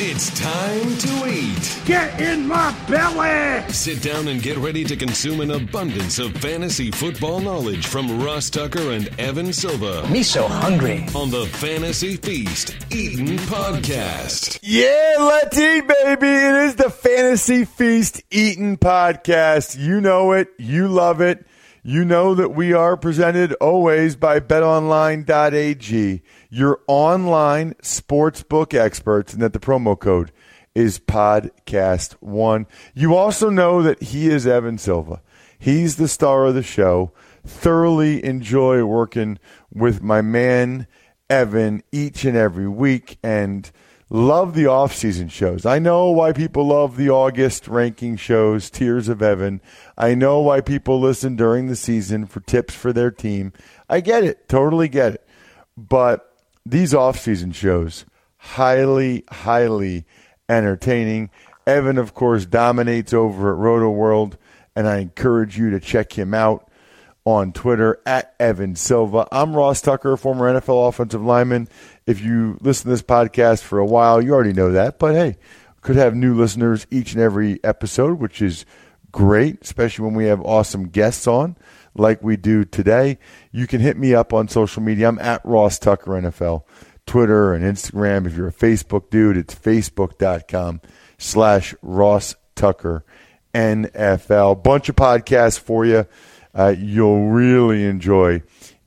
It's time to eat. Get in my belly! Sit down and get ready to consume an abundance of fantasy football knowledge from Ross Tucker and Evan Silva Me so hungry. on the Fantasy Feast Eaton Podcast. Yeah, let's eat, baby. It is the Fantasy Feast Eating Podcast. You know it. You love it. You know that we are presented always by betonline.ag, your online sportsbook experts, and that the promo code is podcast1. You also know that he is Evan Silva. He's the star of the show. Thoroughly enjoy working with my man, Evan, each and every week. And love the off-season shows. I know why people love the August ranking shows, Tears of Evan. I know why people listen during the season for tips for their team. I get it, totally get it. But these off-season shows, highly, highly entertaining. Evan, of course, dominates over at Rotoworld, and I encourage you to check him out on Twitter at Evan Silva. I'm Ross Tucker, former NFL offensive lineman. If you listen to this podcast for a while, you already know that. But hey, could have new listeners each and every episode, which is great, especially when we have awesome guests on like we do today. You can hit me up on social media. I'm at Ross Tucker NFL, Twitter and Instagram. If you're a Facebook dude, it's facebook.com slash Ross Tucker NFL. Bunch of podcasts for you. Uh, you'll really enjoy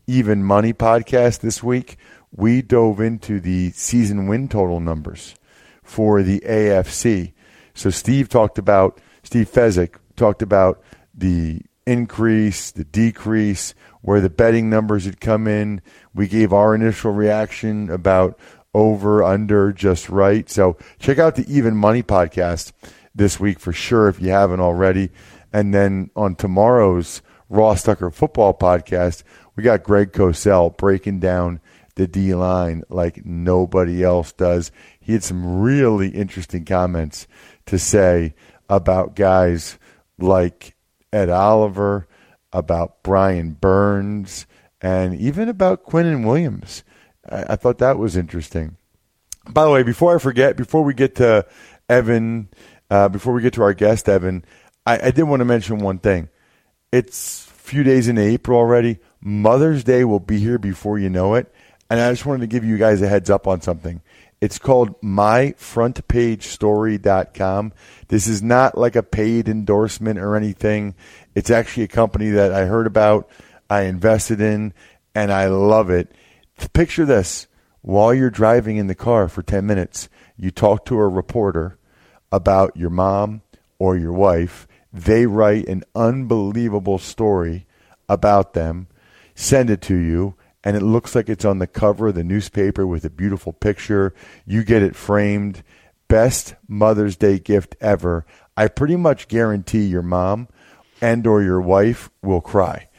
Even Money podcast this week. We dove into the season win total numbers for the AFC. So Steve talked about Steve Fezzik talked about the increase, the decrease, where the betting numbers had come in. We gave our initial reaction about over, under, just right. So check out the Even Money podcast this week for sure if you haven't already. And then on tomorrow's Ross Tucker football podcast, we got Greg Cosell breaking down the D line like nobody else does. He had some really interesting comments to say about guys like Ed Oliver, about Brian Burns, and even about Quinnen Williams. I, I thought that was interesting. By the way, before I forget, before we get to Evan, uh, before we get to our guest, Evan, I, I did want to mention one thing. It's a few days into April already. Mother's Day will be here before you know it. And I just wanted to give you guys a heads up on something. It's called myfrontpagestory.com. This is not like a paid endorsement or anything. It's actually a company that I heard about, I invested in, and I love it. Picture this while you're driving in the car for 10 minutes, you talk to a reporter about your mom or your wife. They write an unbelievable story about them, send it to you, and it looks like it's on the cover of the newspaper with a beautiful picture. You get it framed. Best Mother's Day gift ever. I pretty much guarantee your mom and or your wife will cry.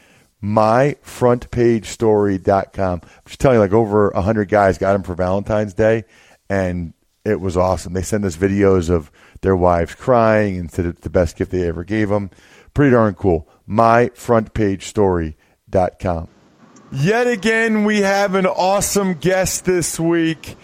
MyFrontPageStory.com. I'm just telling you, like over 100 guys got them for Valentine's Day, and it was awesome. They send us videos of their wives crying and said it's the best gift they ever gave them. Pretty darn cool. MyFrontPageStory.com. Yet again, we have an awesome guest this week.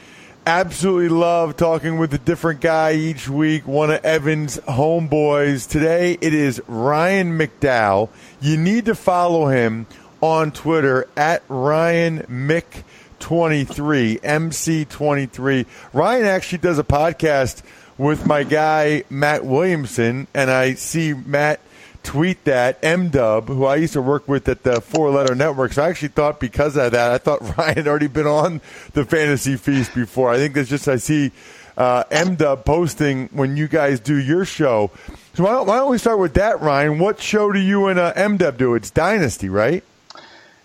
Absolutely love talking with a different guy each week, one of Evan's homeboys. Today it is Ryan McDowell. You need to follow him on Twitter at Ryan Mick23, MC23. Ryan actually does a podcast with my guy, Matt Williamson, and I see Matt tweet that M Dub, who I used to work with at the Four Letter Networks. I actually thought because of that, I thought Ryan had already been on the Fantasy Feast before. I think that's just I see uh, M Dub posting when you guys do your show. So why don't, why don't we start with that, Ryan? What show do you and uh, M Dub do? It's Dynasty, right?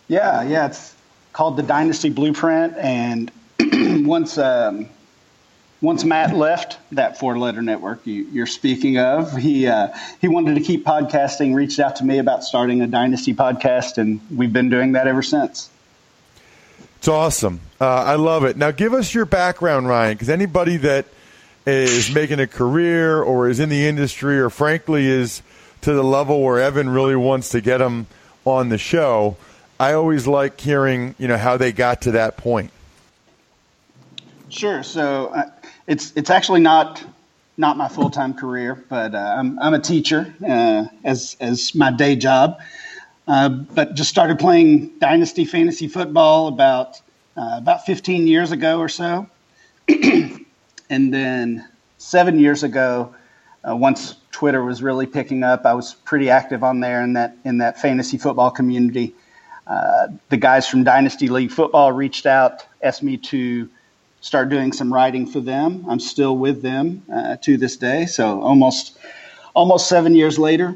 Yeah, yeah. It's called the Dynasty Blueprint, and once um, once Matt left that four letter network you, are speaking of, he uh, he wanted to keep podcasting. Reached out to me about starting a Dynasty podcast, and we've been doing that ever since. It's awesome. Uh, I love it. Now, give us your background, Ryan, because anybody that is making a career or is in the industry or frankly is to the level where Evan really wants to get them on the show, I always like hearing you know how they got to that point. Sure. So uh, it's it's actually not not my full time career, but uh, I'm I'm a teacher uh, as as my day job. Uh, but just started playing dynasty fantasy football about uh, about 15 years ago or so, and then seven years ago, uh, once Twitter was really picking up, I was pretty active on there in that in that fantasy football community. Uh, the guys from Dynasty League Football reached out, asked me to start doing some writing for them. I'm still with them uh, to this day, so almost almost seven years later.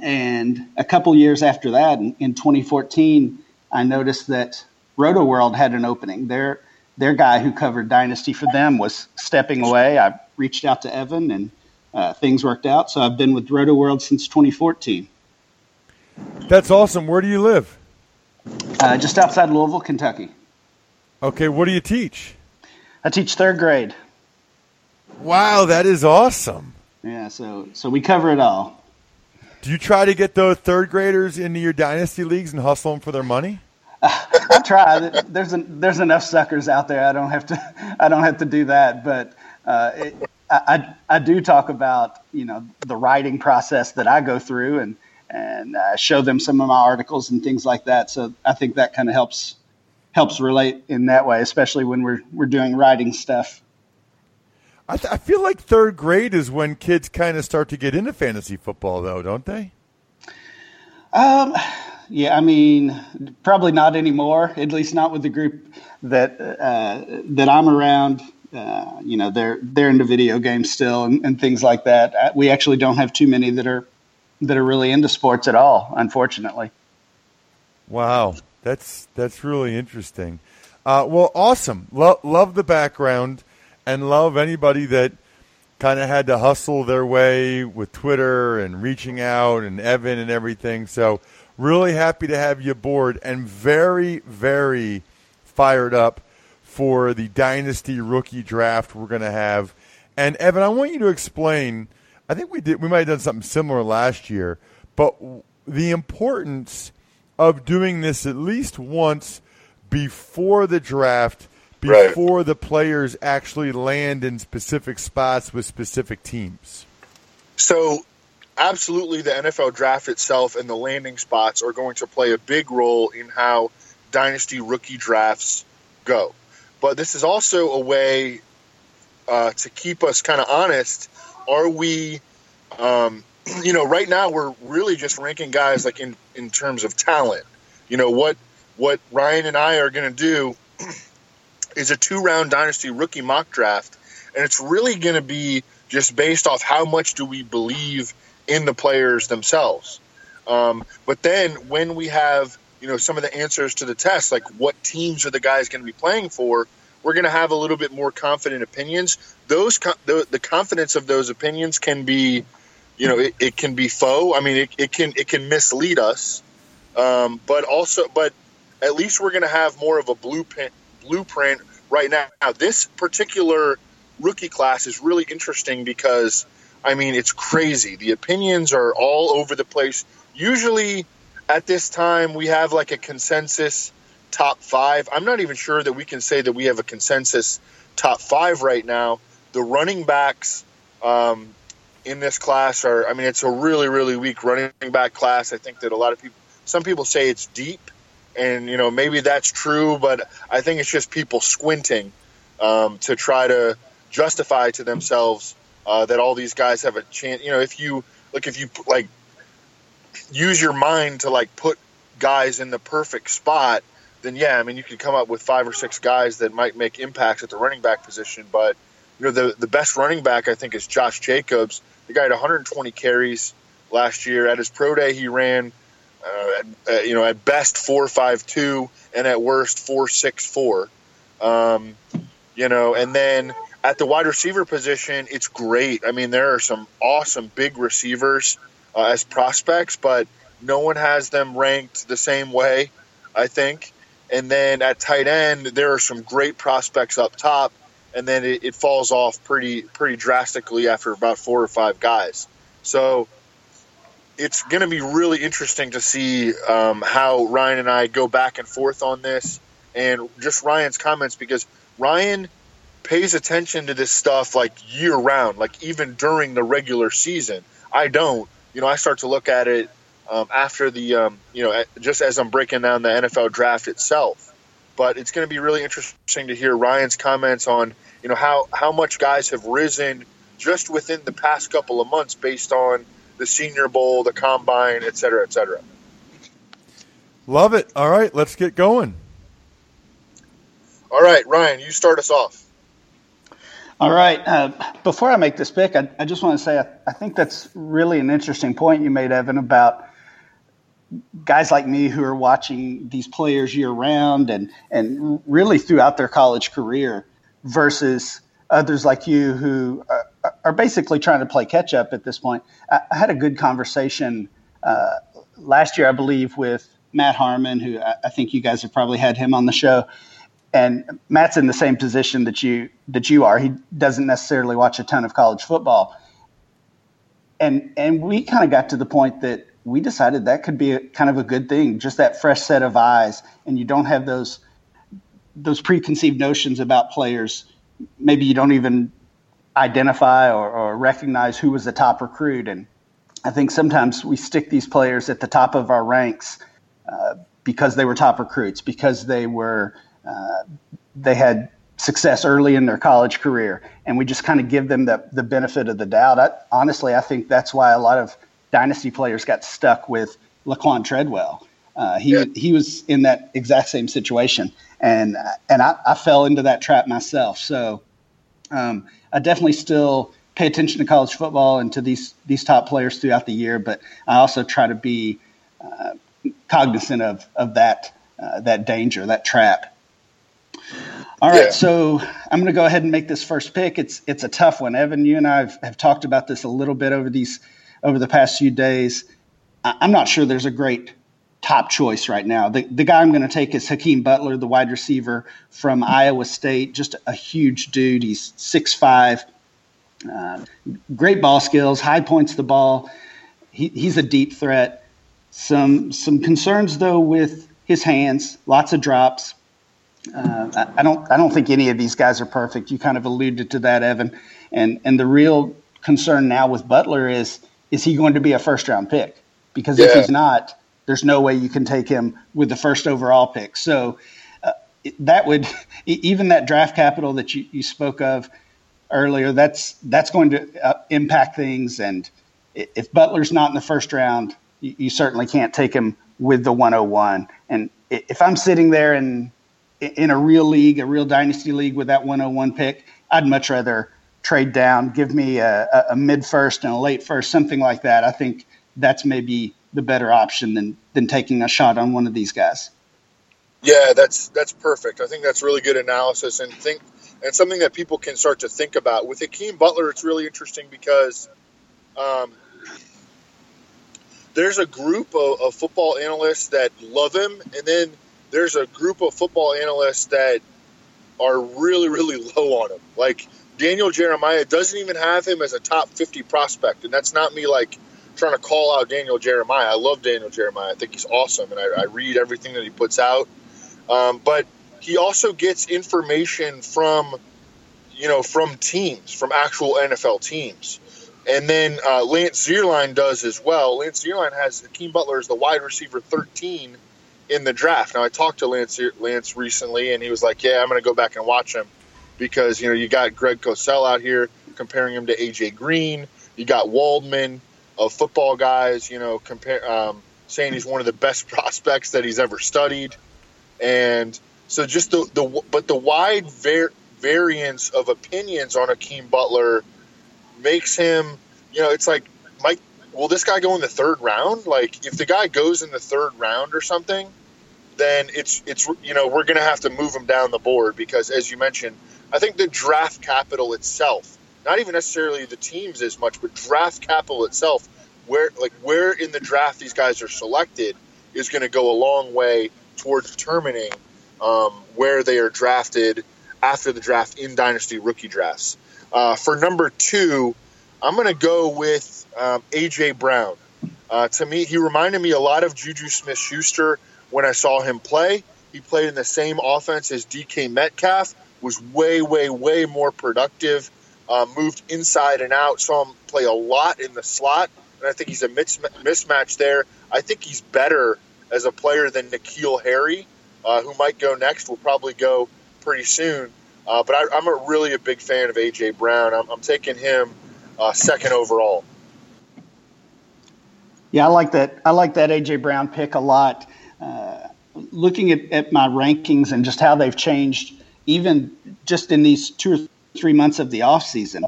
And a couple years after that, in, in 2014, I noticed that Rotoworld had an opening. Their their guy who covered Dynasty for them was stepping away. I reached out to Evan, and uh, things worked out. So I've been with Rotoworld since 2014. That's awesome. Where do you live? Uh, just outside Louisville, Kentucky. Okay, what do you teach? I teach third grade. Wow, that is awesome. Yeah, so so we cover it all. Do you try to get those third graders into your dynasty leagues and hustle them for their money? Uh, I try. There's an, there's enough suckers out there. I don't have to I don't have to do that. But uh, it, I, I do talk about you know the writing process that I go through and and uh, show them some of my articles and things like that. So I think that kind of helps helps relate in that way, especially when we're we're doing writing stuff. I, th- I feel like third grade is when kids kind of start to get into fantasy football, though, don't they? Um, yeah, I mean, probably not anymore. At least not with the group that uh, that I'm around. Uh, you know, they're they're into video games still and, and things like that. Uh, we actually don't have too many that are that are really into sports at all, unfortunately. Wow, that's that's really interesting. Uh, well, awesome. Lo- love the background, and love anybody that kind of had to hustle their way with Twitter and reaching out and Evan and everything. So, really happy to have you aboard, and very very fired up for the dynasty rookie draft we're going to have. And Evan, I want you to explain I think we did. We might have done something similar last year, but the importance of doing this at least once before the draft, before right. the players actually land in specific spots with specific teams. So, absolutely, the NFL draft itself and the landing spots are going to play a big role in how dynasty rookie drafts go. But this is also a way uh, to keep us kind of honest are we, um, you know, right now we're really just ranking guys like in in terms of talent. You know what what Ryan and I are going to do is a two round dynasty rookie mock draft, and it's really going to be just based off how much do we believe in the players themselves. Um, but then when we have you know some of the answers to the test, like what teams are the guys going to be playing for, we're going to have a little bit more confident opinions. Those the, the confidence of those opinions can be, you know, it, it can be faux. I mean, it, it can it can mislead us, um, but also, but at least we're going to have more of a blueprint blueprint right now. Now, this particular rookie class is really interesting because, I mean, it's crazy. The opinions are all over the place. Usually, at this time, we have like a consensus top five. I'm not even sure that we can say that we have a consensus top five right now. The running backs um, in this class are, I mean, it's a really, really weak running back class. I think that a lot of people, some people say it's deep, and, you know, maybe that's true, but I think it's just people squinting um, to try to justify to themselves uh, that all these guys have a chance. You know, if you, look, if you, like, use your mind to, like, put guys in the perfect spot, then yeah, I mean you could come up with five or six guys that might make impacts at the running back position. But you know the the best running back I think is Josh Jacobs. The guy had 120 carries last year. At his pro day, he ran uh, at, you know at best four five two and at worst four six four. Um, you know, and then at the wide receiver position, it's great. I mean, there are some awesome big receivers uh, as prospects, but no one has them ranked the same way. I think. And then at tight end, there are some great prospects up top, and then it, it falls off pretty pretty drastically after about four or five guys. So it's going to be really interesting to see um, how Ryan and I go back and forth on this, and just Ryan's comments because Ryan pays attention to this stuff like year round, like even during the regular season. I don't. You know, I start to look at it um, after the, um, you know, just as I'm breaking down the NFL draft itself. But it's going to be really interesting to hear Ryan's comments on, you know, how, how much guys have risen just within the past couple of months based on the Senior Bowl, the Combine, et cetera, et cetera. Love it. All right, let's get going. All right, Ryan, you start us off. All right. Uh, before I make this pick, I, I just want to say I, I, think that's really an interesting point you made, Evan, about guys like me who are watching these players year round and, and really throughout their college career versus others like you who are, are basically trying to play catch up at this point. I, I had a good conversation uh, last year, I believe, with Matt Harmon, who I, I think you guys have probably had him on the show and Matt's in the same position that you that you are. He doesn't necessarily watch a ton of college football, and and we kind of got to the point that we decided that could be a, kind of a good thing, just that fresh set of eyes, and you don't have those those preconceived notions about players. Maybe you don't even identify or, or recognize who was the top recruit, and I think sometimes we stick these players at the top of our ranks uh, because they were top recruits, because they were uh, they had success early in their college career, and we just kind of give them the, the benefit of the doubt. I, honestly, I think that's why a lot of dynasty players got stuck with Laquan Treadwell. Uh, he yeah. he was in that exact same situation, and and I, I fell into that trap myself. So um, I definitely still pay attention to college football and to these these top players throughout the year, but I also try to be uh, cognizant of of that uh, that danger, that trap. All right, yeah. so I'm going to go ahead and make this first pick. It's it's a tough one. Evan, you and I have, have talked about this a little bit over these over the past few days. I'm not sure there's a great top choice right now. The the guy I'm going to take is Hakeem Butler, the wide receiver from Iowa State. Just a huge dude. He's six five, uh, great ball skills, high points the ball. He, he's a deep threat. Some some concerns though with his hands, lots of drops uh, I don't I don't think any of these guys are perfect. You kind of alluded to that, Evan. And and the real concern now with Butler is is he going to be a first round pick? Because yeah. if he's not, there's no way you can take him with the first overall pick. So uh, that would even that draft capital that you, you spoke of earlier. That's that's going to uh, impact things. And if Butler's not in the first round, you, you certainly can't take him with the 101. And if I'm sitting there and in a real league, a real dynasty league with that 101 pick, I'd much rather trade down, give me a, a mid first and a late first, something like that. I think that's maybe the better option than than taking a shot on one of these guys. Yeah, that's that's perfect. I think that's really good analysis and think and something that people can start to think about with Hakeem Butler. It's really interesting because um, there's a group of, of football analysts that love him, and then there's a group of football analysts that are really, really low on him. Like Daniel Jeremiah doesn't even have him as a top 50 prospect. And that's not me like trying to call out Daniel Jeremiah. I love Daniel Jeremiah. I think he's awesome. And I, I read everything that he puts out. Um, but he also gets information from, you know, from teams, from actual NFL teams. And then uh, Lance Zierlein does as well. Lance Zierlein has Hakeem Butler as the wide receiver 13 in the draft. Now I talked to Lance Lance recently, and he was like, "Yeah, I'm going to go back and watch him because you know you got Greg Cosell out here comparing him to AJ Green. You got Waldman of football guys, you know, compare um, saying he's one of the best prospects that he's ever studied, and so just the the but the wide var- variance of opinions on Hakeem Butler makes him, you know, it's like Mike. Will this guy go in the third round? Like, if the guy goes in the third round or something, then it's it's you know we're to have to move him down the board because as you mentioned, I think the draft capital itself, not even necessarily the teams as much, but draft capital itself, where like where in the draft these guys are selected is going to go a long way towards determining um, where they are drafted after the draft in dynasty rookie drafts. Uh, for number two, I'm going to go with um, AJ Brown. Uh, to me, he reminded me a lot of Juju Smith Schuster when I saw him play. He played in the same offense as DK Metcalf, was way, way, way more productive. Uh, moved inside and out. Saw him play a lot in the slot, and I think he's a mismatch there. I think he's better as a player than N'Keal Harry, uh, who might go next. Will probably go pretty soon. Uh, but I, am a really a big fan of AJ Brown. I'm, I'm taking him uh, second overall. Yeah, I like that. I like that AJ Brown pick a lot. Uh, looking at, at my rankings and just how they've changed, even just in these two or three months of the off season,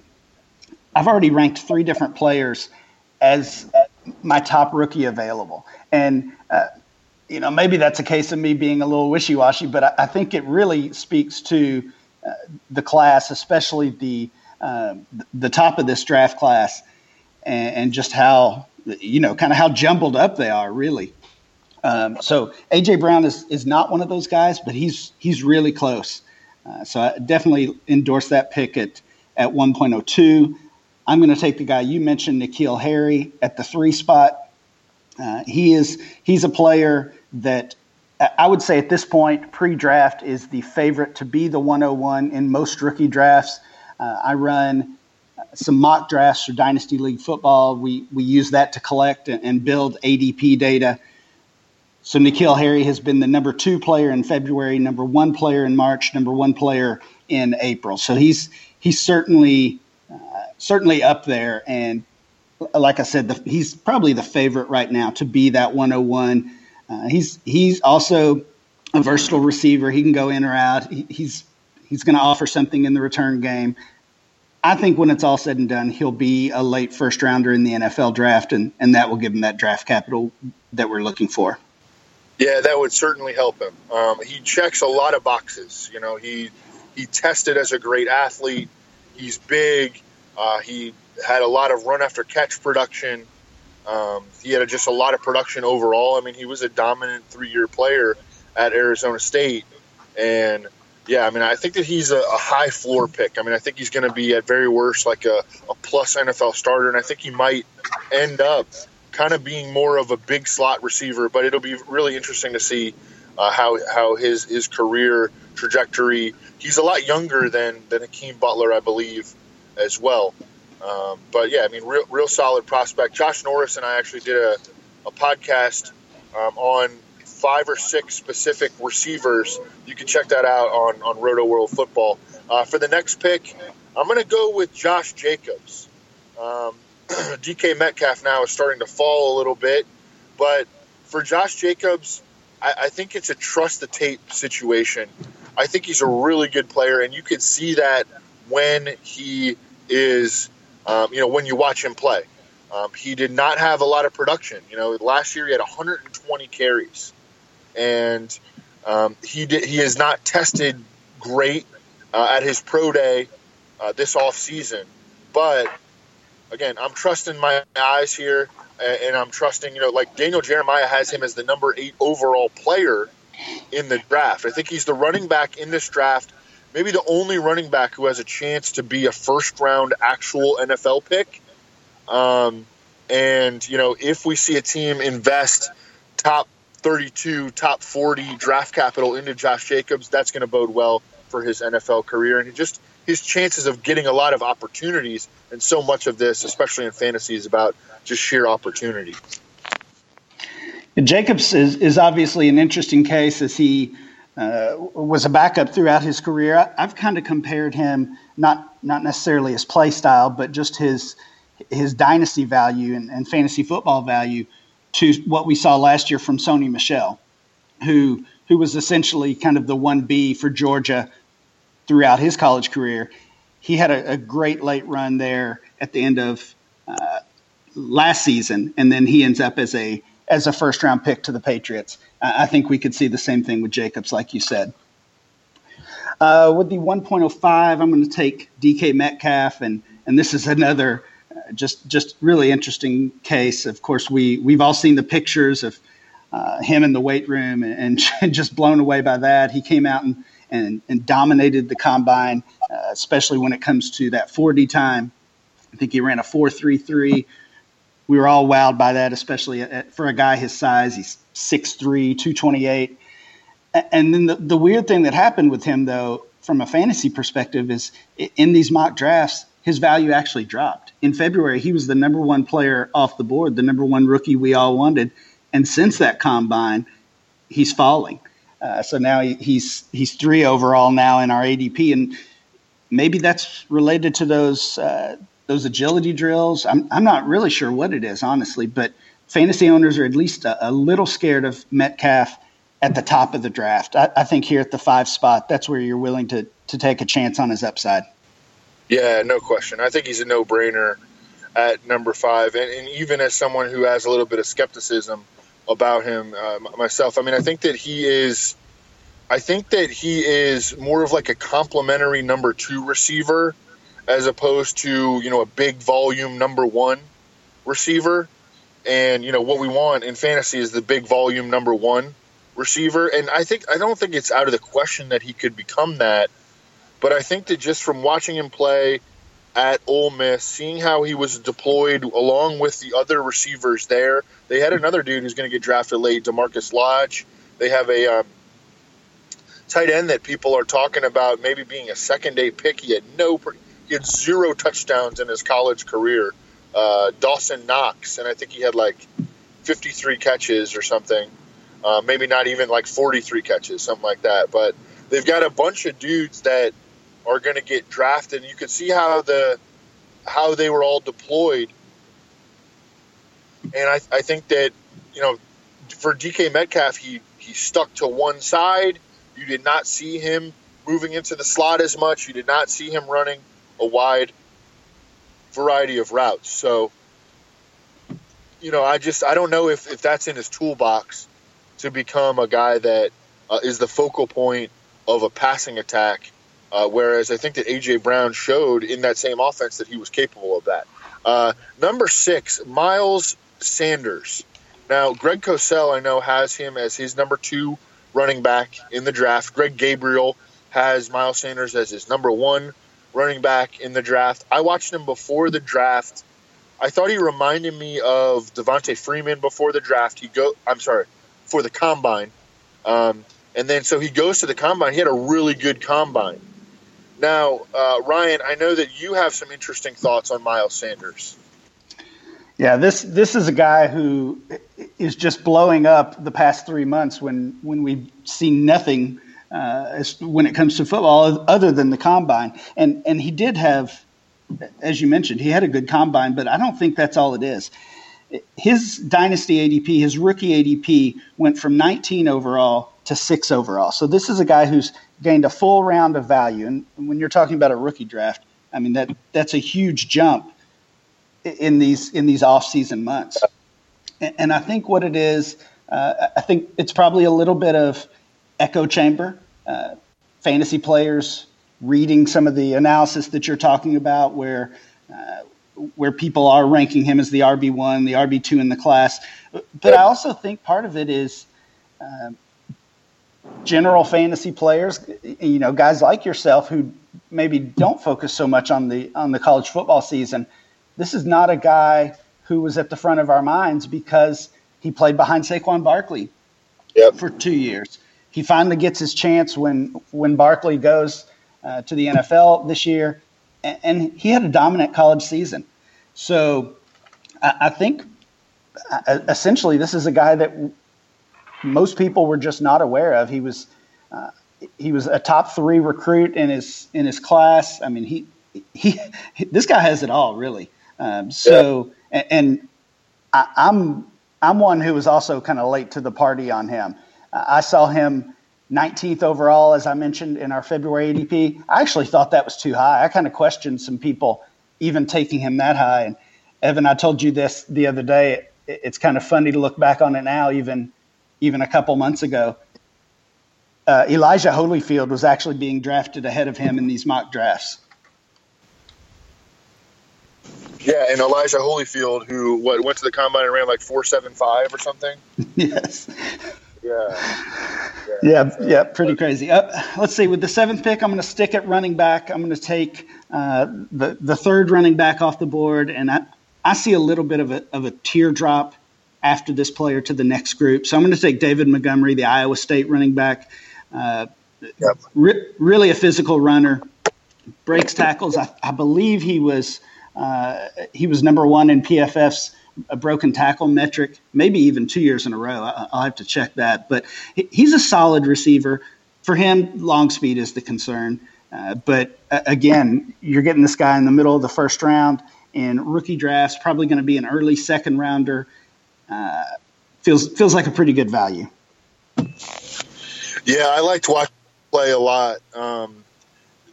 I've already ranked three different players as my top rookie available, and uh, you know maybe that's a case of me being a little wishy washy, but I, I, think it really speaks to uh, the class, especially the uh, the top of this draft class, and, and just how you know, kind of how jumbled up they are, really. Um, so AJ Brown is is not one of those guys, but he's he's really close. Uh, so I definitely endorse that pick at at 1.02. I'm going to take the guy you mentioned, N'Keal Harry, at the three spot. Uh, he is he's a player that I would say at this point, pre-draft, is the favorite to be the 101 in most rookie drafts. Uh, I run some mock drafts for Dynasty League football. We we use that to collect and build ADP data. So N'Keal Harry has been the number two player in February, number one player in March, number one player in April. So he's he's certainly uh, certainly up there, and like I said, the, he's probably the favorite right now to be that 101. Uh, he's he's also a versatile receiver. He can go in or out. He, he's he's going to offer something in the return game. I think when it's all said and done, he'll be a late first rounder in the NFL draft, and, and that will give him that draft capital that we're looking for. Yeah, that would certainly help him. Um, he checks a lot of boxes. You know, he he tested as a great athlete. He's big. Uh, he had a lot of run after catch production. Um, he had just a lot of production overall. I mean, he was a dominant three year player at Arizona State, and yeah, I mean, I think that he's a, a high floor pick. I mean, I think he's going to be at very worst like a, a plus NFL starter, and I think he might end up kind of being more of a big slot receiver. But it'll be really interesting to see uh, how how his his career trajectory. He's a lot younger than than Hakeem Butler, I believe, as well. Um, but yeah, I mean, real real solid prospect. Josh Norris and I actually did a, a podcast um, on five or six specific receivers. You can check that out on, on Rotoworld Football. Uh, for the next pick, I'm going to go with Josh Jacobs. Um, DK Metcalf now is starting to fall a little bit, but for Josh Jacobs, I, I think it's a trust the tape situation. I think he's a really good player, and you can see that when he is, um, you know, when you watch him play. Um, he did not have a lot of production. You know, last year he had 120 carries and um, he did, he has not tested great uh, at his pro day uh, this off season. But again, I'm trusting my eyes here, and I'm trusting you know like Daniel Jeremiah has him as the number eight overall player in the draft. I think he's the running back in this draft, maybe the only running back who has a chance to be a first round actual NFL pick. Um, and you know, if we see a team invest top 32 top 40 draft capital into Josh Jacobs, that's going to bode well for his NFL career and he just his chances of getting a lot of opportunities. And so much of this, especially in fantasy, is about just sheer opportunity. Jacobs is, is obviously an interesting case as he uh, was a backup throughout his career. I, have kind of compared him not not necessarily his play style, but just his his dynasty value and, and fantasy football value to what we saw last year from Sony Michel, who who was essentially kind of the one B for Georgia throughout his college career. He had a, a great late run there at the end of uh, last season, and then he ends up as a as a first round pick to the Patriots. I think we could see the same thing with Jacobs, like you said. Uh, with the 1.05, I'm going to take DK Metcalf, and and this is another just just really interesting case. Of course, we we've all seen the pictures of uh, him in the weight room and, and, just blown away by that. He came out and and, and dominated the combine, uh, especially when it comes to that 40 time. I think he ran a 4.33. We were all wowed by that, especially at, for a guy his size. He's 6'3", 228. And then the, the weird thing that happened with him, though, from a fantasy perspective is in these mock drafts, his value actually dropped. In February, he was the number one player off the board, the number one rookie we all wanted. And since that combine, he's falling. Uh, so now he's he's three overall now in our ADP, and maybe that's related to those uh, those agility drills. I'm I'm not really sure what it is, honestly, but fantasy owners are at least a, a little scared of Metcalf at the top of the draft. I, I, think here at the five spot, that's where you're willing to to take a chance on his upside. Yeah, no question. I think he's a no brainer at number five, and, and, even as someone who has a little bit of skepticism about him uh, myself, I mean, I think that he is. I think that he is more of like a complementary number two receiver as opposed to you know a big volume number one receiver. And you know what we want in fantasy is the big volume number one receiver. And I think I don't think it's out of the question that he could become that. But I think that just from watching him play at Ole Miss, seeing how he was deployed along with the other receivers there, they had another dude who's going to get drafted late, DaMarkus Lodge. They have a um, tight end that people are talking about maybe being a second day pick. He had no, he had zero touchdowns in his college career. Uh, Dawson Knox, and I think he had like 53 catches or something. Uh, maybe not even like 43 catches, something like that. But they've got a bunch of dudes that are going to get drafted. And you can see how the how they were all deployed. And I, I think that you know for DK Metcalf, he he stuck to one side. You did not see him moving into the slot as much. You did not see him running a wide variety of routes. So, you know, I just I don't know if, if that's in his toolbox to become a guy that uh, is the focal point of a passing attack. Uh, whereas I think that AJ Brown showed in that same offense that he was capable of that. Uh, number six, Miles Sanders. Now, Greg Cosell, I know, has him as his number two running back in the draft. Greg Gabriel has Miles Sanders as his number one running back in the draft. I watched him before the draft. I thought he reminded me of Devonta Freeman before the draft. He go, I'm sorry, for the combine. Um, and then so he goes to the combine. He had a really good combine. Now, uh, Ryan, I know that you have some interesting thoughts on Miles Sanders. Yeah, this this is a guy who is just blowing up the past three months when when we've seen nothing uh, when it comes to football other than the combine. And and he did have, as you mentioned, he had a good combine, but I don't think that's all it is his dynasty ADP, his rookie ADP went from 19 overall to six overall. So this is a guy who's gained a full round of value. And when you're talking about a rookie draft, I mean that that's a huge jump in these in these off season months. And I think what it is, uh, I think it's probably a little bit of echo chamber, uh, fantasy players reading some of the analysis that you're talking about, where uh, where people are ranking him as the RB one, the RB two in the class. But I also think part of it is uh, general fantasy players, you know, guys like yourself who maybe don't focus so much on the on the college football season. This is not a guy who was at the front of our minds because he played behind Saquon Barkley yep. for two years. He finally gets his chance when when Barkley goes uh, to the NFL this year and he had a dominant college season. So I, I think uh, essentially this is a guy that most people were just not aware of. He was uh, he was a top three recruit in his in his class. I mean, he he, this guy has it all really. Um, so yeah. and, and I, I'm I'm one who was also kind of late to the party on him. I saw him 19th overall, as I mentioned in our February ADP. I actually thought that was too high. I kind of questioned some people even taking him that high. And Evan, I told you this the other day. It's kind of funny to look back on it now, even even a couple months ago. Uh, Elijah Holyfield was actually being drafted ahead of him in these mock drafts. Yeah, and Elijah Holyfield, who what went to the combine and ran like four seven five or something. yes. Yeah. Yeah, yeah, pretty crazy. Uh, let's see. With the seventh pick, I'm going to stick at running back. I'm going to take uh, the the third running back off the board, and I, I see a little bit of a of a tier drop after this player to the next group. So I'm going to take David Montgomery, the Iowa State running back. Uh, yep. re- really a physical runner, breaks tackles. I, I believe he was uh, he was number one in PFF's a broken tackle metric, maybe even two years in a row. I, will have to check that. But he's a solid receiver. For him, long speed is the concern. Uh, but uh, again, you're getting this guy in the middle of the first round in rookie drafts, probably going to be an early second rounder. Uh, feels feels like a pretty good value. Yeah, I liked watch play a lot. Um,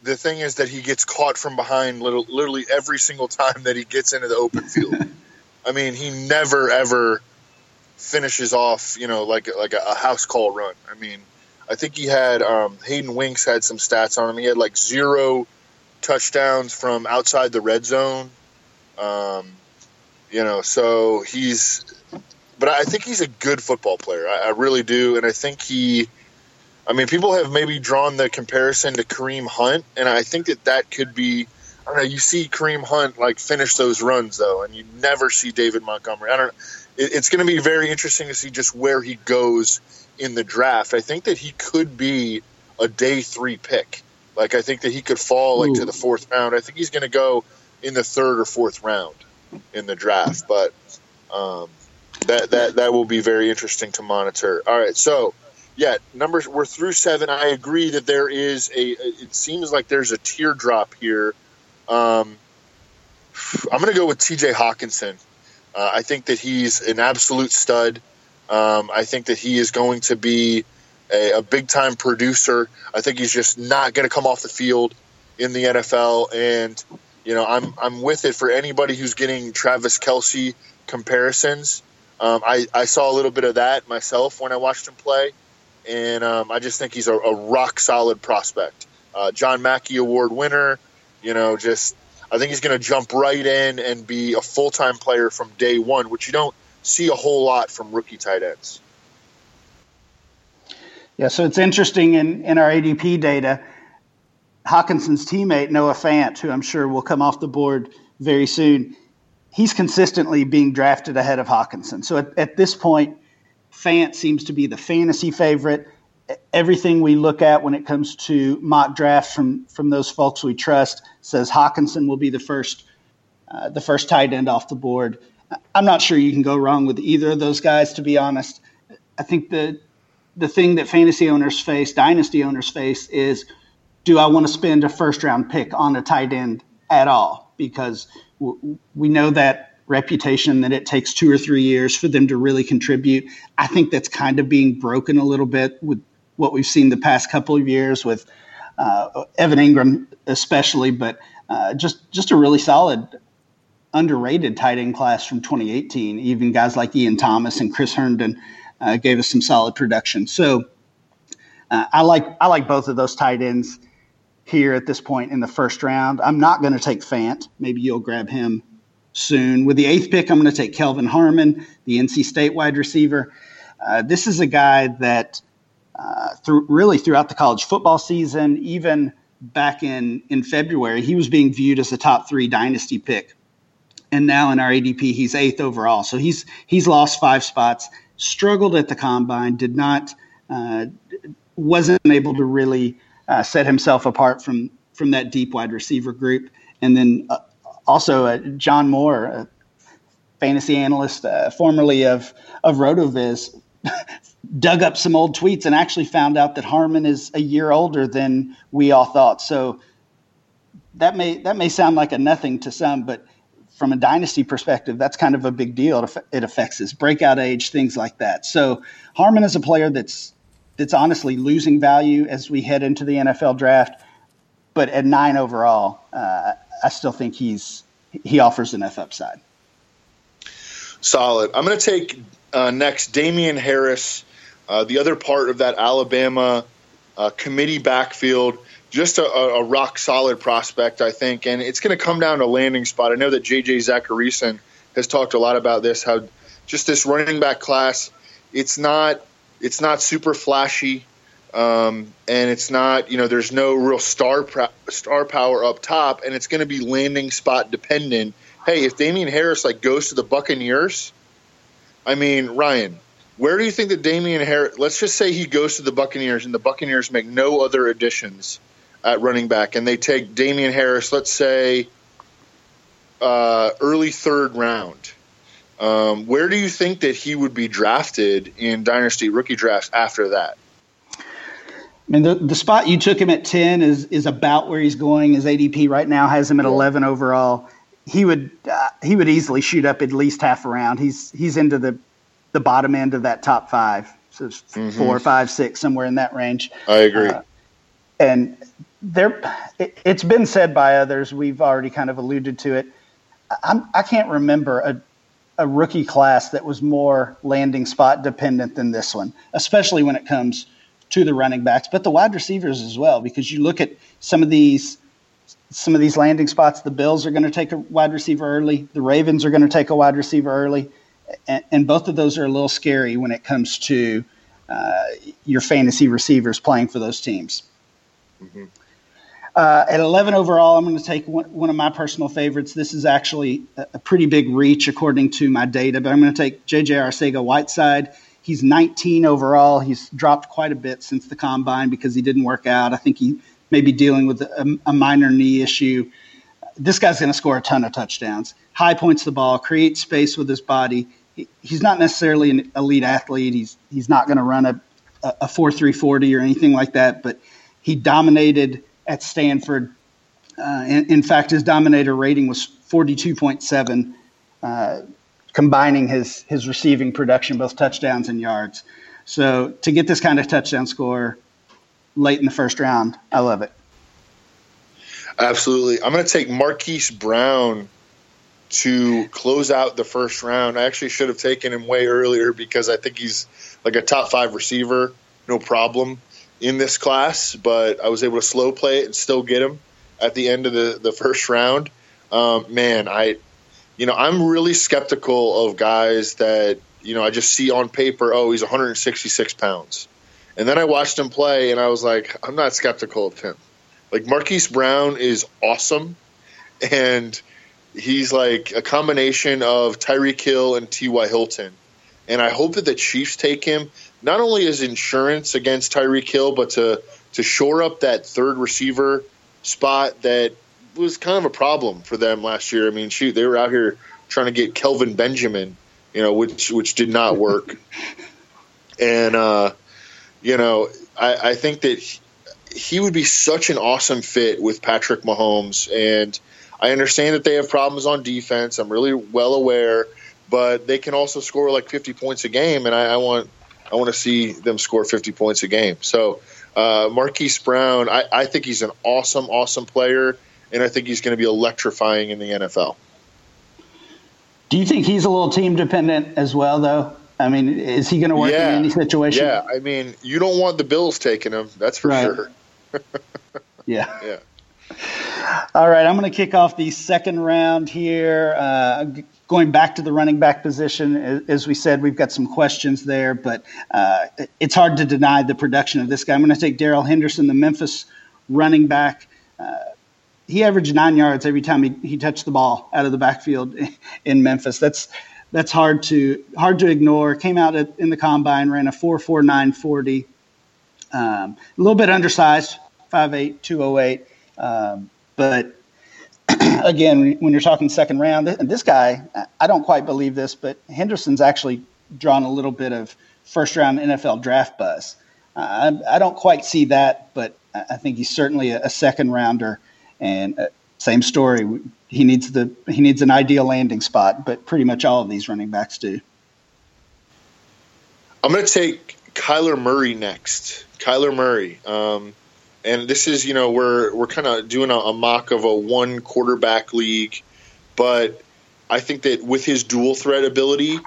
the thing is that he gets caught from behind little, literally every single time that he gets into the open field. I mean, he never ever finishes off, you know, like like a, a house call run. I mean, I think he had um, Hayden Winks had some stats on him. He had like zero touchdowns from outside the red zone. Um, you know, so he's, but I think he's a good football player. I, I really do, and I think he. I mean, people have maybe drawn the comparison to Kareem Hunt, and I think that that could be I don't know. You see Kareem Hunt like finish those runs though, and you never see David Montgomery. I don't. It, it's going to be very interesting to see just where he goes in the draft. I think that he could be a day three pick. Like I think that he could fall like Ooh. to the fourth round. I think he's going to go in the third or fourth round in the draft. But um, that that that will be very interesting to monitor. All right, so yeah, numbers we're through seven. I agree that there is a. It seems like there's a tier drop here um, I'm going to go with T.J. Hockenson. Uh, I think that he's an absolute stud. Um, I think that he is going to be a, a big time producer. I think he's just not going to come off the field in the NFL. And you know, I'm I'm with it for anybody who's getting Travis Kelce comparisons. Um, I, I saw a little bit of that myself when I watched him play, and um, I just think he's a, a rock solid prospect. Uh, John Mackey Award winner. You know, just I think he's going to jump right in and be a full time player from day one, which you don't see a whole lot from rookie tight ends. Yeah, so it's interesting in, in our ADP data. Hockenson's teammate, Noah Fant, who I'm sure will come off the board very soon, he's consistently being drafted ahead of Hockenson. So at, at this point, Fant seems to be the fantasy favorite everything we look at when it comes to mock drafts from from those folks we trust says Hockenson will be the first uh, the first tight end off the board. I'm not sure you can go wrong with either of those guys. To be honest, I think the the thing that fantasy owners face, dynasty owners face, is do I want to spend a first round pick on a tight end at all? Because we know that reputation that it takes two or three years for them to really contribute. I think that's kind of being broken a little bit with what we've seen the past couple of years with uh, Evan Engram, especially, but uh, just just a really solid, underrated tight end class from 2018. Even guys like Ian Thomas and Chris Herndon uh, gave us some solid production. So uh, I like I like both of those tight ends here at this point in the first round. I'm not going to take Fant. Maybe you'll grab him soon. With the eighth pick, I'm going to take Kelvin Harmon, the NC State wide receiver. Uh, this is a guy that uh, through really throughout the college football season, even back in in February, he was being viewed as a top three dynasty pick, and now in our ADP, he's eighth overall. So he's he's lost five spots, struggled at the combine, did not uh, wasn't able to really uh, set himself apart from from that deep wide receiver group, and then uh, also uh, John Moore. A fantasy analyst, uh, formerly of of Rotoviz, dug up some old tweets and actually found out that Harmon is a year older than we all thought. So that may that may sound like a nothing to some, but from a dynasty perspective, that's kind of a big deal. It affects his breakout age, things like that. So Harmon is a player that's that's honestly losing value as we head into the NFL draft. But at nine overall, uh, I still think he's he offers enough upside. Solid. I'm going to take uh, next Damien Harris uh, the other part of that Alabama uh, committee backfield, just a, a, rock solid prospect, I think. And it's going to come down to landing spot. I know that J.J. Zachariason has talked a lot about this, how just this running back class, it's not it's not super flashy. Um, and it's not, you know, there's no real star star power up top, and it's going to be landing spot dependent. Hey, if Damien Harris like goes to the Buccaneers, I mean, Ryan, Where do you think that Damien Harris? Let's just say he goes to the Buccaneers, and the Buccaneers make no other additions at running back, and they take Damien Harris. Let's say uh, early third round. Um, where do you think that he would be drafted in dynasty rookie drafts after that? I mean, the, the spot you took him at 10 is, is about where he's going. His ADP right now has him at 11 overall. He would uh, he would easily shoot up at least half a round. He's he's into the the bottom end of that top five. So mm-hmm. four, five, six, somewhere in that range. I agree. Uh, and there, it, has been said by others. We've already kind of alluded to it. I'm, I can not remember a, a rookie class that was more landing spot dependent than this one, especially when it comes to the running backs, but the wide receivers as well. Because you look at some of these some of these landing spots. The Bills are going to take a wide receiver early. The Ravens are going to take a wide receiver early and, and both of those are a little scary when it comes to uh, your fantasy receivers playing for those teams. Mm-hmm. Uh, at 11 overall, I'm going to take one, one, of my personal favorites. This is actually a, a, pretty big reach according to my data, but I'm going to take JJ Arcega Whiteside. He's 19 overall. He's dropped quite a bit since the combine because he didn't work out. I think he may be dealing with a, a minor knee issue. This guy's going to score a ton of touchdowns. High points the ball, creates space with his body he's not necessarily an elite athlete. He's he's not going to run a a four three forty or anything like that. But he dominated at Stanford. Uh, in, in, fact, his dominator rating was forty two point seven, uh, combining his his receiving production, both touchdowns and yards. So to get this kind of touchdown score late in the first round, I love it. Absolutely, I'm going to take Marquise Brown to close out the first round. I actually should have taken him way earlier because I think he's like a top five receiver, no problem in this class. But I was able to slow play it and still get him at the end of the, the first round. Um, man, I, you know, I'm really skeptical of guys that, you know, I just see on paper, oh, he's 166 pounds. And then I watched him play and I was like, I'm not skeptical of him. Like Marquise Brown is awesome. And he's like a combination of Tyreek Hill and T.Y. Hilton. And I hope that the Chiefs take him not only as insurance against Tyreek Hill, but to to shore up that third receiver spot that was kind of a problem for them last year. I mean, shoot, they were out here trying to get Kelvin Benjamin, you know, which which did not work. and uh, you know, I, I think that he, he would be such an awesome fit with Patrick Mahomes and I understand that they have problems on defense. I'm really well aware, but they can also score like 50 points a game, and I, I want I want to see them score 50 points a game. So uh, Marquise Brown, I, I think he's an awesome, awesome player, and I think he's going to be electrifying in the NFL. Do you think he's a little team dependent as well, though? I mean, is he going to work yeah. in any situation? Yeah, I mean, you don't want the Bills taking him. That's for right. sure. yeah. Yeah. All right, I'm going to kick off the second round here. Uh, going back to the running back position, as we said, we've got some questions there, but uh, it's hard to deny the production of this guy. I'm going to take Darrell Henderson, the Memphis running back. Uh, he averaged nine yards every time he, he touched the ball out of the backfield in Memphis. That's that's hard to hard to ignore. Came out at, in the combine, ran a 4.4940. Um, a little bit undersized, 5'8", 208. Um, but again, when you're talking second round, and this guy, I don't quite believe this, but Henderson's actually drawn a little bit of first round NFL draft buzz. Uh, I, I, don't quite see that, but I think he's certainly a, a second rounder. And uh, same story, he needs the he needs an ideal landing spot, but pretty much all of these running backs do. I'm going to take Kyler Murray next. Kyler Murray. Um, and this is you know we're we're kind of doing a, a, mock of a one quarterback league, but I think that with his dual threat ability,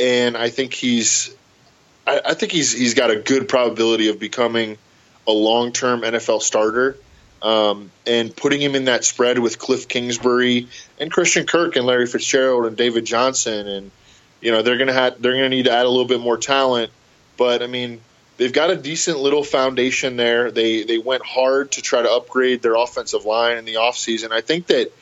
and I think he's I, I think he's he's got a good probability of becoming a long term NFL starter. Um, and putting him in that spread with Cliff Kingsbury and Christian Kirk and Larry Fitzgerald and David Johnson, and you know they're gonna have they're gonna need to add a little bit more talent. But I mean, they've got a decent little foundation there. They they went hard to try to upgrade their offensive line in the offseason. I think that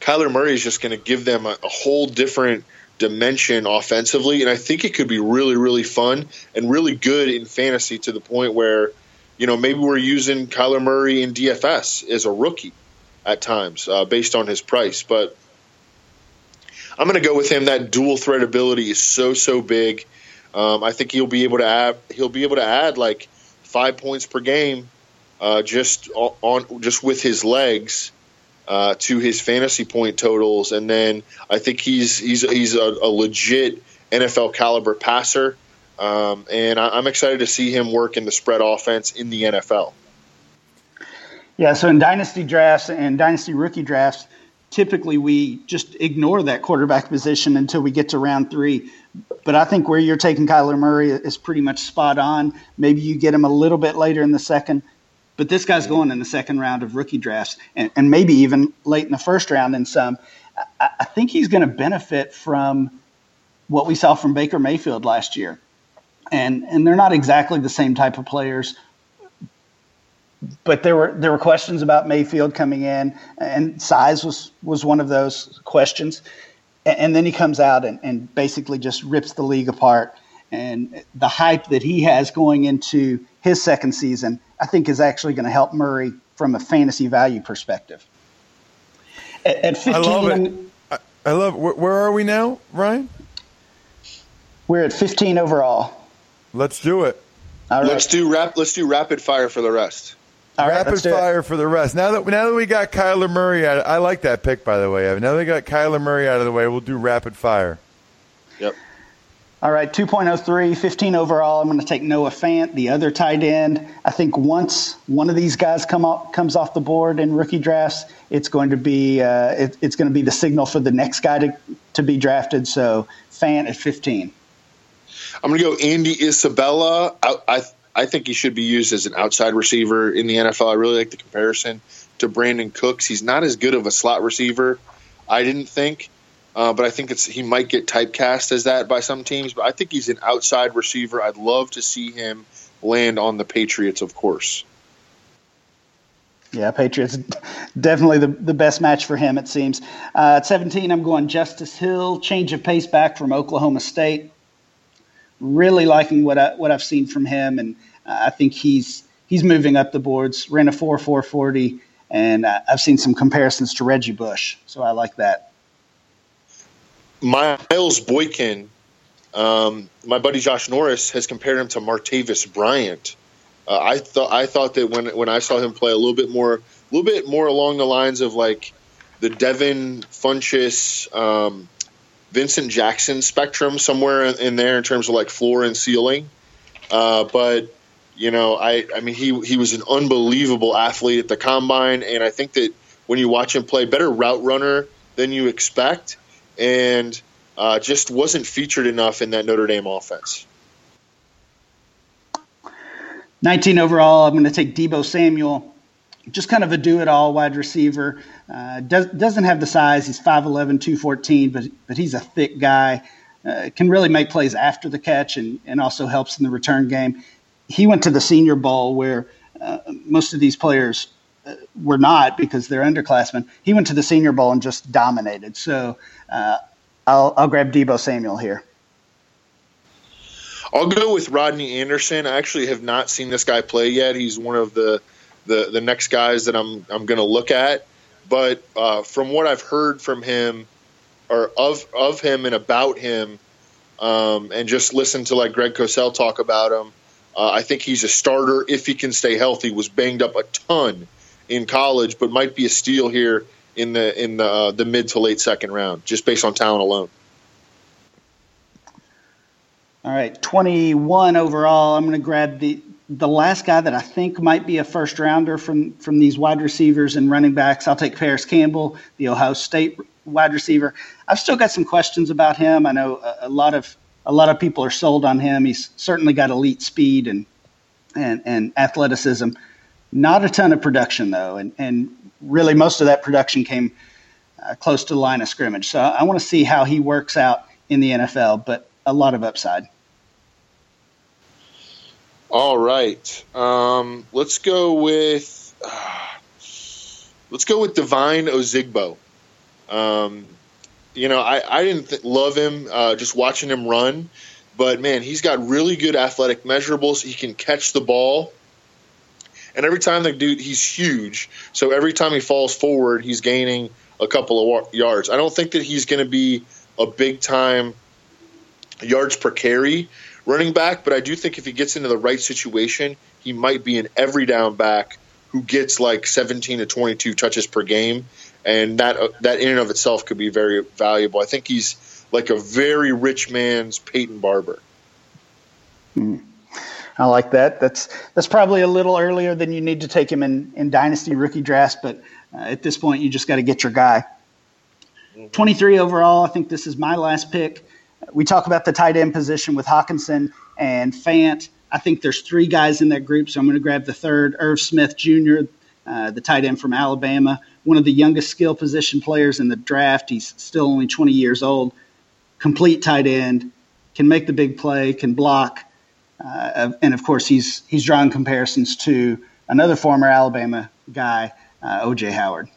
Kyler Murray is just going to give them a, a, whole different dimension offensively, and I think it could be really, really fun and really good in fantasy to the point where, you know, maybe we're using Kyler Murray in DFS as a rookie at times uh, based on his price. But I'm going to go with him. That dual threat ability is so so big. Um, I think he'll be able to add. He'll be able to add like five points per game, uh, just on just with his legs uh, to his fantasy point totals, and then I think he's he's he's a, a legit NFL caliber passer, um, and I, I'm excited to see him work in the spread offense in the NFL. Yeah, so in dynasty drafts and dynasty rookie drafts, typically we just ignore that quarterback position until we get to round three. But I think where you're taking Kyler Murray is pretty much spot on. Maybe you get him a little bit later in the second, but this guy's going in the second round of rookie drafts and, and maybe even late in the first round in some. I, I think he's going to benefit from what we saw from Baker Mayfield last year. And, and they're not exactly the same type of players, but there were there were questions about Mayfield coming in, and size was was one of those questions. And, and then he comes out and, and basically just rips the league apart. And the hype that he has going into his second season, I think, is actually going to help Murray from a fantasy value perspective. At, at 15, I love it. I, I love. Where, where are we now, Ryan? We're at 15 overall. Let's do it. All right. Let's do rap. Let's do rapid fire for the rest. All right, Rapid fire for the rest. Now that now that we got Kyler Murray out, I like that pick by the way. Evan. Now that we got Kyler Murray out of the way, we'll do rapid fire. Yep. All right, 2.03, 15 overall. I'm going to take Noah Fant, the other tight end. I think once one of these guys come off, comes off the board in rookie drafts, it's going to be uh, it, it's going to be the signal for the next guy to, to be drafted. So Fant at 15. I'm going to go Andy Isabella. I, I I think he should be used as an outside receiver in the NFL. I really like the comparison to Brandin Cooks. He's not as good of a slot receiver, I didn't think, uh, but I think it's he might get typecast as that by some teams. But I think he's an outside receiver. I'd love to see him land on the Patriots, of course. Yeah, Patriots definitely the, the best match for him, it seems. Uh, at 17, I'm going Justice Hill, change of pace back from Oklahoma State really liking what I, what I've seen from him, and uh, I think he's he's moving up the boards. Ran a four four forty, and uh, I've seen some comparisons to Reggie Bush, so I like that. Miles Boykin, um, my buddy Josh Norris has compared him to Martavis Bryant. Uh, I thought I thought that when when I saw him play a little bit more, a little bit more along the lines of like the Devin Funchess. Um, Vincent Jackson spectrum somewhere in there in terms of like floor and ceiling. Uh, but you know, I I mean he he was an unbelievable athlete at the combine, and I think that when you watch him play, better route runner than you expect, and uh, just wasn't featured enough in that Notre Dame offense. 19 overall. I'm going to take Deebo Samuel just kind of a do-it-all wide receiver. Uh, does, doesn't have the size. He's 5'11", 214, but but he's a thick guy. Uh, can really make plays after the catch and, and also helps in the return game. He went to the Senior Bowl where uh, most of these players uh, were not because they're underclassmen. He went to the Senior Bowl and just dominated. So uh, I'll, I'll grab Deebo Samuel here. I'll go with Rodney Anderson. I actually have not seen this guy play yet. He's one of the – the the next guys that I'm I'm going to look at. But uh, from what I've heard from him, or of of him and about him, um, and just listen to like Greg Cosell talk about him, uh, I think he's a starter if he can stay healthy. Was banged up a ton in college, but might be a steal here in the in the uh, the mid to late second round, just based on talent alone. All right, 21 overall. I'm going to grab the the last guy that I think might be a first rounder from from these wide receivers and running backs, I'll take Parris Campbell, the Ohio State wide receiver. I've still got some questions about him. I know a, a lot of a lot of people are sold on him. He's certainly got elite speed and and, and athleticism. Not a ton of production though, and and really most of that production came uh, close to the line of scrimmage. So I, I want to see how he works out in the NFL, but a lot of upside. All right. Um, let's go with uh, let's go with Devine Ozigbo. Um, you know, I, I didn't th- love him uh, just watching him run, but man, he's got really good athletic measurables. He can catch the ball. And every time the dude, he's huge. So every time he falls forward, he's gaining a couple of yards. I don't think that he's going to be a big time yards per carry running back, but I do think if he gets into the right situation, he might be an every down back who gets like 17 to 22 touches per game, and that uh, that in and of itself could be very valuable. I think he's like a very rich man's Peyton Barber. Mm. I like that. That's that's probably a little earlier than you need to take him in, in dynasty rookie drafts, but uh, at this point, you just got to get your guy. Mm-hmm. 23 overall. I think this is my last pick. We talk about the tight end position with Hockenson and Fant. I think there's three guys in that group, so I'm going to grab the third, Irv Smith Jr., uh, the tight end from Alabama, one of the youngest skill position players in the draft. He's still only 20 years old. Complete tight end, can make the big play, can block, uh, and of course he's he's drawing comparisons to another former Alabama guy, uh, OJ Howard.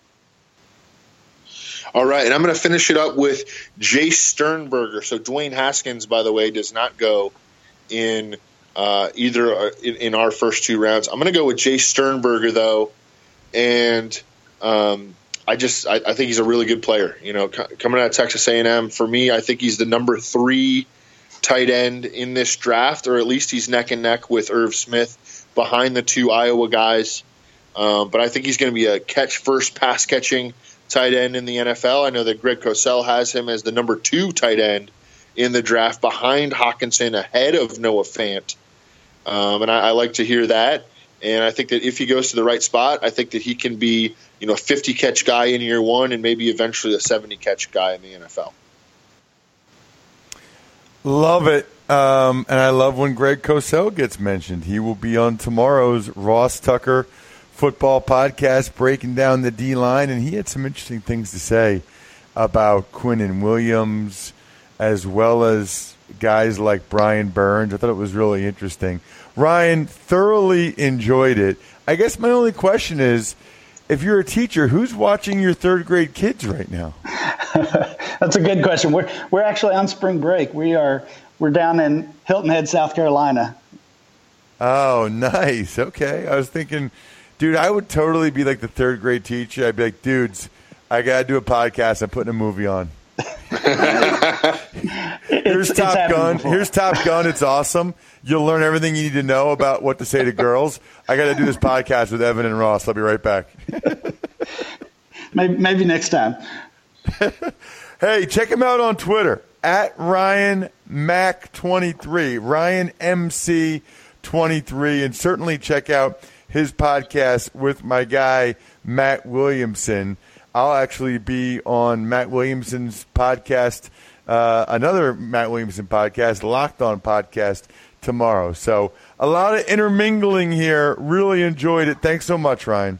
All right, and I'm going to finish it up with Jace Sternberger. So Dwayne Haskins, by the way, does not go in uh, either uh, in, in, our first two rounds. I'm going to go with Jace Sternberger though, and um, I just I, I, think he's a really good player. You know, c- coming out of Texas A&M, for me, I think he's the number three tight end in this draft, or at least he's neck and neck with Irv Smith behind the two Iowa guys. Um, but I think he's going to be a catch first pass catching tight end in the NFL. I know that Greg Cosell has him as the number two tight end in the draft behind Hockenson, ahead of Noah Fant. Um, and I, I, like to hear that. And I think that if he goes to the right spot, I think that he can be, you know, a 50 catch guy in year one and maybe eventually a 70 catch guy in the NFL. Love it. Um, and I love when Greg Cosell gets mentioned. He will be on tomorrow's Ross Tucker football podcast breaking down the D line, and he had some interesting things to say about Quinnen Williams as well as guys like Brian Burns. I thought it was really interesting. Ryan thoroughly enjoyed it. I guess my only question is if you're a teacher, who's watching your third grade kids right now? That's a good question. We're, we're actually on spring break. We are we're down in Hilton Head, South Carolina. Oh, nice. Okay. I was thinking Dude, I would totally be like the third grade teacher. I'd be like, dudes, I got to do a podcast. I'm putting a movie on. Here's Top Gun. Before. Here's Top Gun. It's awesome. You'll learn everything you need to know about what to say to girls. I got to do this podcast with Evan and Ross. I'll be right back. maybe, maybe next time. hey, check him out on Twitter at Ryan Mac 23, Ryan MC 23, and certainly check out his podcast with my guy, Matt Williamson. I'll actually be on Matt Williamson's podcast, uh, another Matt Williamson podcast, Locked On podcast tomorrow. So a lot of intermingling here. Really enjoyed it. Thanks so much, Ryan.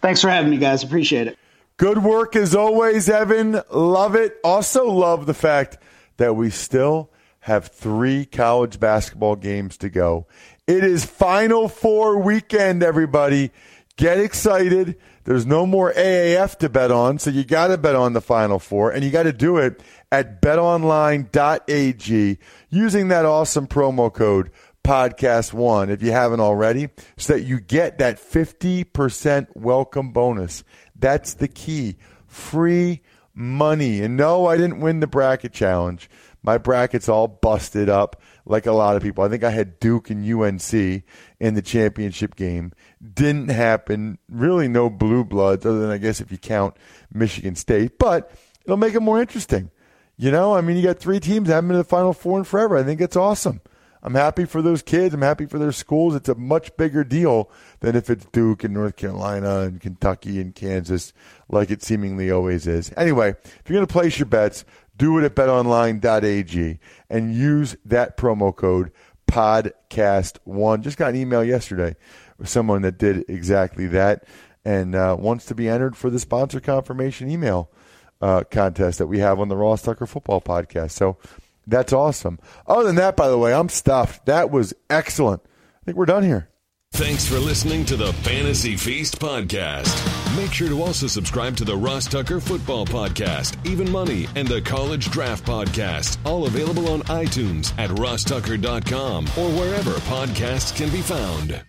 Thanks for having me, guys. Appreciate it. Good work as always, Evan. Love it. Also, love the fact that we still have three college basketball games to go. It is Final Four weekend, everybody. Get excited. There's no more AAF to bet on, so you got to bet on the Final Four, and you got to do it at betonline.ag using that awesome promo code podcast1 if you haven't already, so that you get that 50% welcome bonus. That's the key. Free money. And no, I didn't win the bracket challenge. My bracket's all busted up like a lot of people. I think I had Duke and UNC in the championship game. Didn't happen. Really, no blue bloods, other than I guess if you count Michigan State. But it'll make it more interesting. You know, I mean, you got three teams haven't been the Final Four in forever. I think it's awesome. I'm happy for those kids. I'm happy for their schools. It's a much bigger deal than if it's Duke and North Carolina and Kentucky and Kansas, like it seemingly always is. Anyway, if you're going to place your bets, do it at betonline.ag and use that promo code podcast1. Just got an email yesterday with someone that did exactly that and uh, wants to be entered for the sponsor confirmation email uh, contest that we have on the Ross Tucker Football Podcast. So that's awesome. Other than that, by the way, I'm stuffed. That was excellent. I think we're done here. Thanks for listening to the Fantasy Feast podcast. Make sure to also subscribe to the Ross Tucker Football Podcast, Even Money, and the College Draft Podcast, all available on iTunes at rosstucker.com or wherever podcasts can be found.